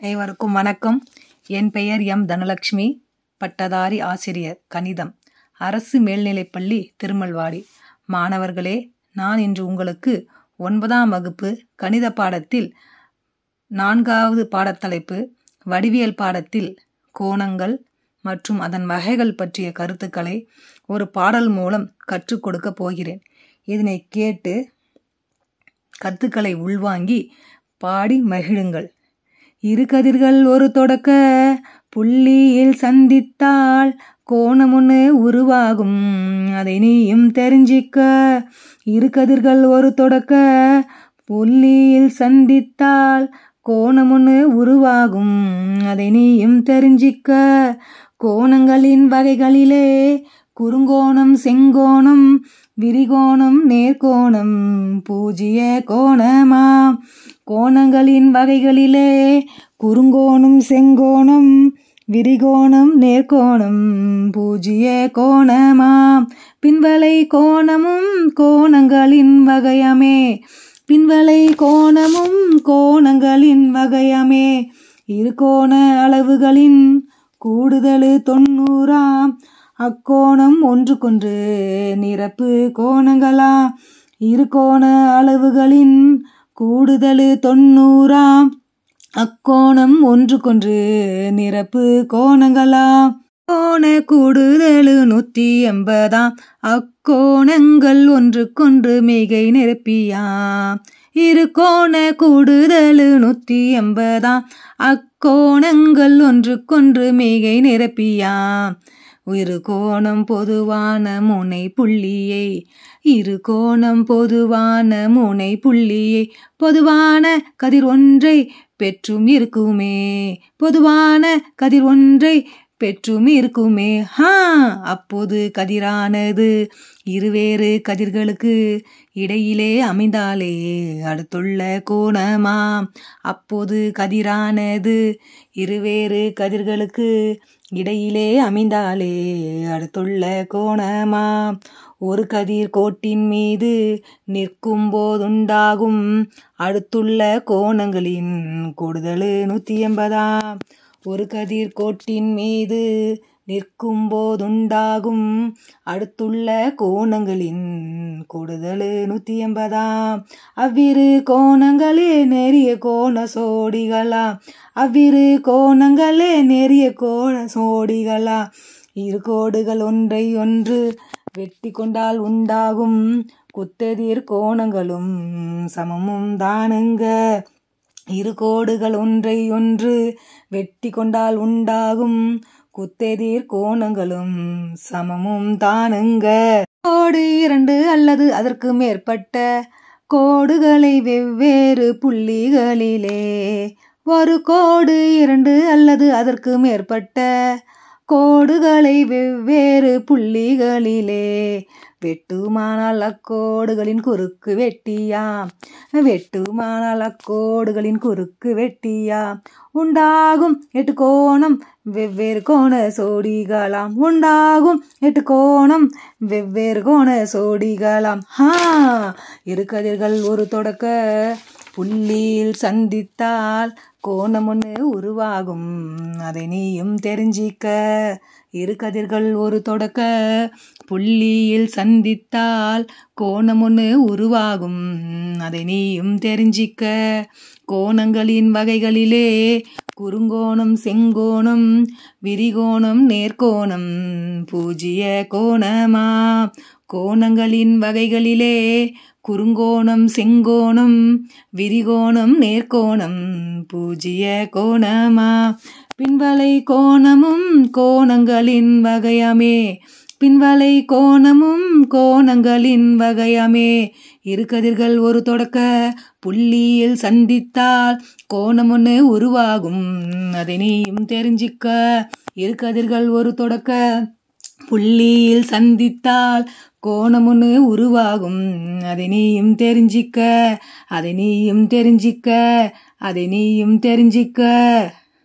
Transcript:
அனைவருக்கும் வணக்கம். என் பெயர் எம் தனலட்சுமி. பட்டதாரி ஆசிரியர் கணிதம். அரசு மேல்நிலைப்பள்ளி திருமல்வாடி. மாணவர்களே நான் இன்று உங்களுக்கு ஒன்பதாம் வகுப்பு கணித பாடத்தில் நான்காவது பாடத்தலைப்பு வடிவியல் பாடத்தில் கோணங்கள் மற்றும் அதன் வகைகள் பற்றிய கருத்துக்களை ஒரு பாடல் மூலம் கற்றுக் கொடுக்கப் போகிறேன். இதனை கேட்டு கருத்துக்களை உள்வாங்கி பாடி மகிழுங்கள். இரு கதிர்கள் ஒரு தொடக்க புள்ளியில் சந்தித்தால் கோணம் ஒன்று உருவாகும். அதை நீயும் தெரிஞ்சிக்க. இரு கதிர்கள் ஒரு தொடக்க புள்ளியில் சந்தித்தால் கோணம் ஒன்று உருவாகும். அதை நீயும் தெரிஞ்சிக்க. கோணங்களின் வகைகளிலே குறுங்கோணம் செங்கோணம் விரிகோணம் நேர்கோணம் பூஜ்ய கோணமா? கோணங்களின் வகைகளிலே குறுங்கோணம் செங்கோணம் விரிகோணம் நேர்கோணம் பூஜ்ய கோணமாம் பின்வலை கோணமும் கோணங்களின் வகையமே. பின்வலை கோணமும் கோணங்களின் வகையமே. இருகோண அளவுகளின் கூடுதல் தொண்ணூறாம் அக்கோணம் ஒன்றுக்கொன்று நிரப்பு கோணங்களா? இருகோண அளவுகளின் கூடுதல் தொண்ணூறாம் அக்கோணம் ஒன்றுக்கொன்று நிரப்பு கோணங்களா? கோண கூடுதலு நூத்தி எண்பதாம் அக்கோணங்கள் ஒன்றுக்கொன்று மிகை நிரப்பியாம் இரு கோண கூடுதலு நூத்தி எண்பதாம் அக்கோணங்கள் ஒன்றுக்கொன்று மிகை நிரப்பியாம் இரு கோணம் பொதுவான முனை புள்ளியை. இரு கோணம் பொதுவான முனை புள்ளியை. பொதுவான கதிர் ஒன்றை பெற்றும் இருக்குமே. பொதுவான கதிர் ஒன்றை பெற்றும் இருக்குமே? ஹா அப்போது கதிரானது இருவேறு கதிர்களுக்கு இடையிலே அமைந்தாலே அடுத்துள்ள கோணமாம். அப்போது கதிரானது இருவேறு கதிர்களுக்கு இடையிலே அமைந்தாலே அடுத்துள்ள கோணமாம். ஒரு கதிர் கோட்டின் மீது நிற்கும் போதுண்டாகும் அடுத்துள்ள கோணங்களின் கூடுதல் நூற்றி எண்பதாம். ஒரு கதிர் கோட்டின் மீது நிற்கும் போதுண்டாகும். அடுத்துள்ள கோணங்களின் கூடுதல் நூத்தி எண்பதாம் அவ்விரு கோணங்களே நெறிய கோண சோடிகளா? அவ்விரு கோணங்களே நெறிய கோண சோடிகளா? இரு கோடுகள் ஒன்றை ஒன்று வெட்டி கொண்டால் உண்டாகும். குத்தெதிர் கோணங்களும் சமமும் தானுங்க. இரு கோடுகள் ஒன்றை ஒன்று வெட்டி கொண்டால் உண்டாகும். குத்தெதிர் கோணங்களும் சமமும் தானுங்க. கோடு இரண்டு அல்லது அதற்கு மேற்பட்ட கோடுகளை வெவ்வேறு புள்ளிகளிலே. ஒரு கோடு இரண்டு அல்லது அதற்கு மேற்பட்ட கோடுகளை வெவ்வேறு புள்ளிகளிலே வெட்டுமானால் அக்கோடுகளின் குறுக்கு வெட்டியாம் வெட்டுமானால் அக்கோடுகளின் குறுக்கு வெட்டியாம் உண்டாகும் எட்டு கோணம் வெவ்வேறு கோண சோடிகளாம். உண்டாகும் எட்டு கோணம் வெவ்வேறு கோண சோடிகளாம். ஹா! இரு கதிர்கள் ஒரு தொடக்க புள்ளியில் சந்தித்தால் கோணம் ஒன்று உருவாகும். அதை நீயும் தெரிஞ்சிக்க. இரு கதிர்கள் ஒரு தொடக்க. புள்ளியில் சந்தித்தால் கோணம் ஒன்று உருவாகும். அதை நீயும் தெரிஞ்சிக்க. கோணங்களின் வகைகளிலே குறுங்கோணம் செங்கோணம் விரிகோணம் நேர்கோணம் பூஜ்ய கோணமா? கோணங்களின் வகைகளிலே குறுங்கோணம் செங்கோணம் விரிகோணம் நேர்கோணம் பூஜ்ய கோணமா? பின்வலை கோணமும் கோணங்களின் வகையமே. பின்வலை கோணமும் கோணங்களின் வகையமே. இரு கதிர்கள் ஒரு தொடக்க. புள்ளியில் சந்தித்தால் கோணம் ஒன்று உருவாகும். அதை நீயும் தெரிஞ்சிக்க. இரு கதிர்கள் ஒரு தொடக்க. புள்ளியில் சந்தித்தால் கோணம் ஒன்று உருவாகும். அதை நீயும் தெரிஞ்சிக்க. அதை நீயும் தெரிஞ்சிக்க. அதை நீயும் தெரிஞ்சிக்க.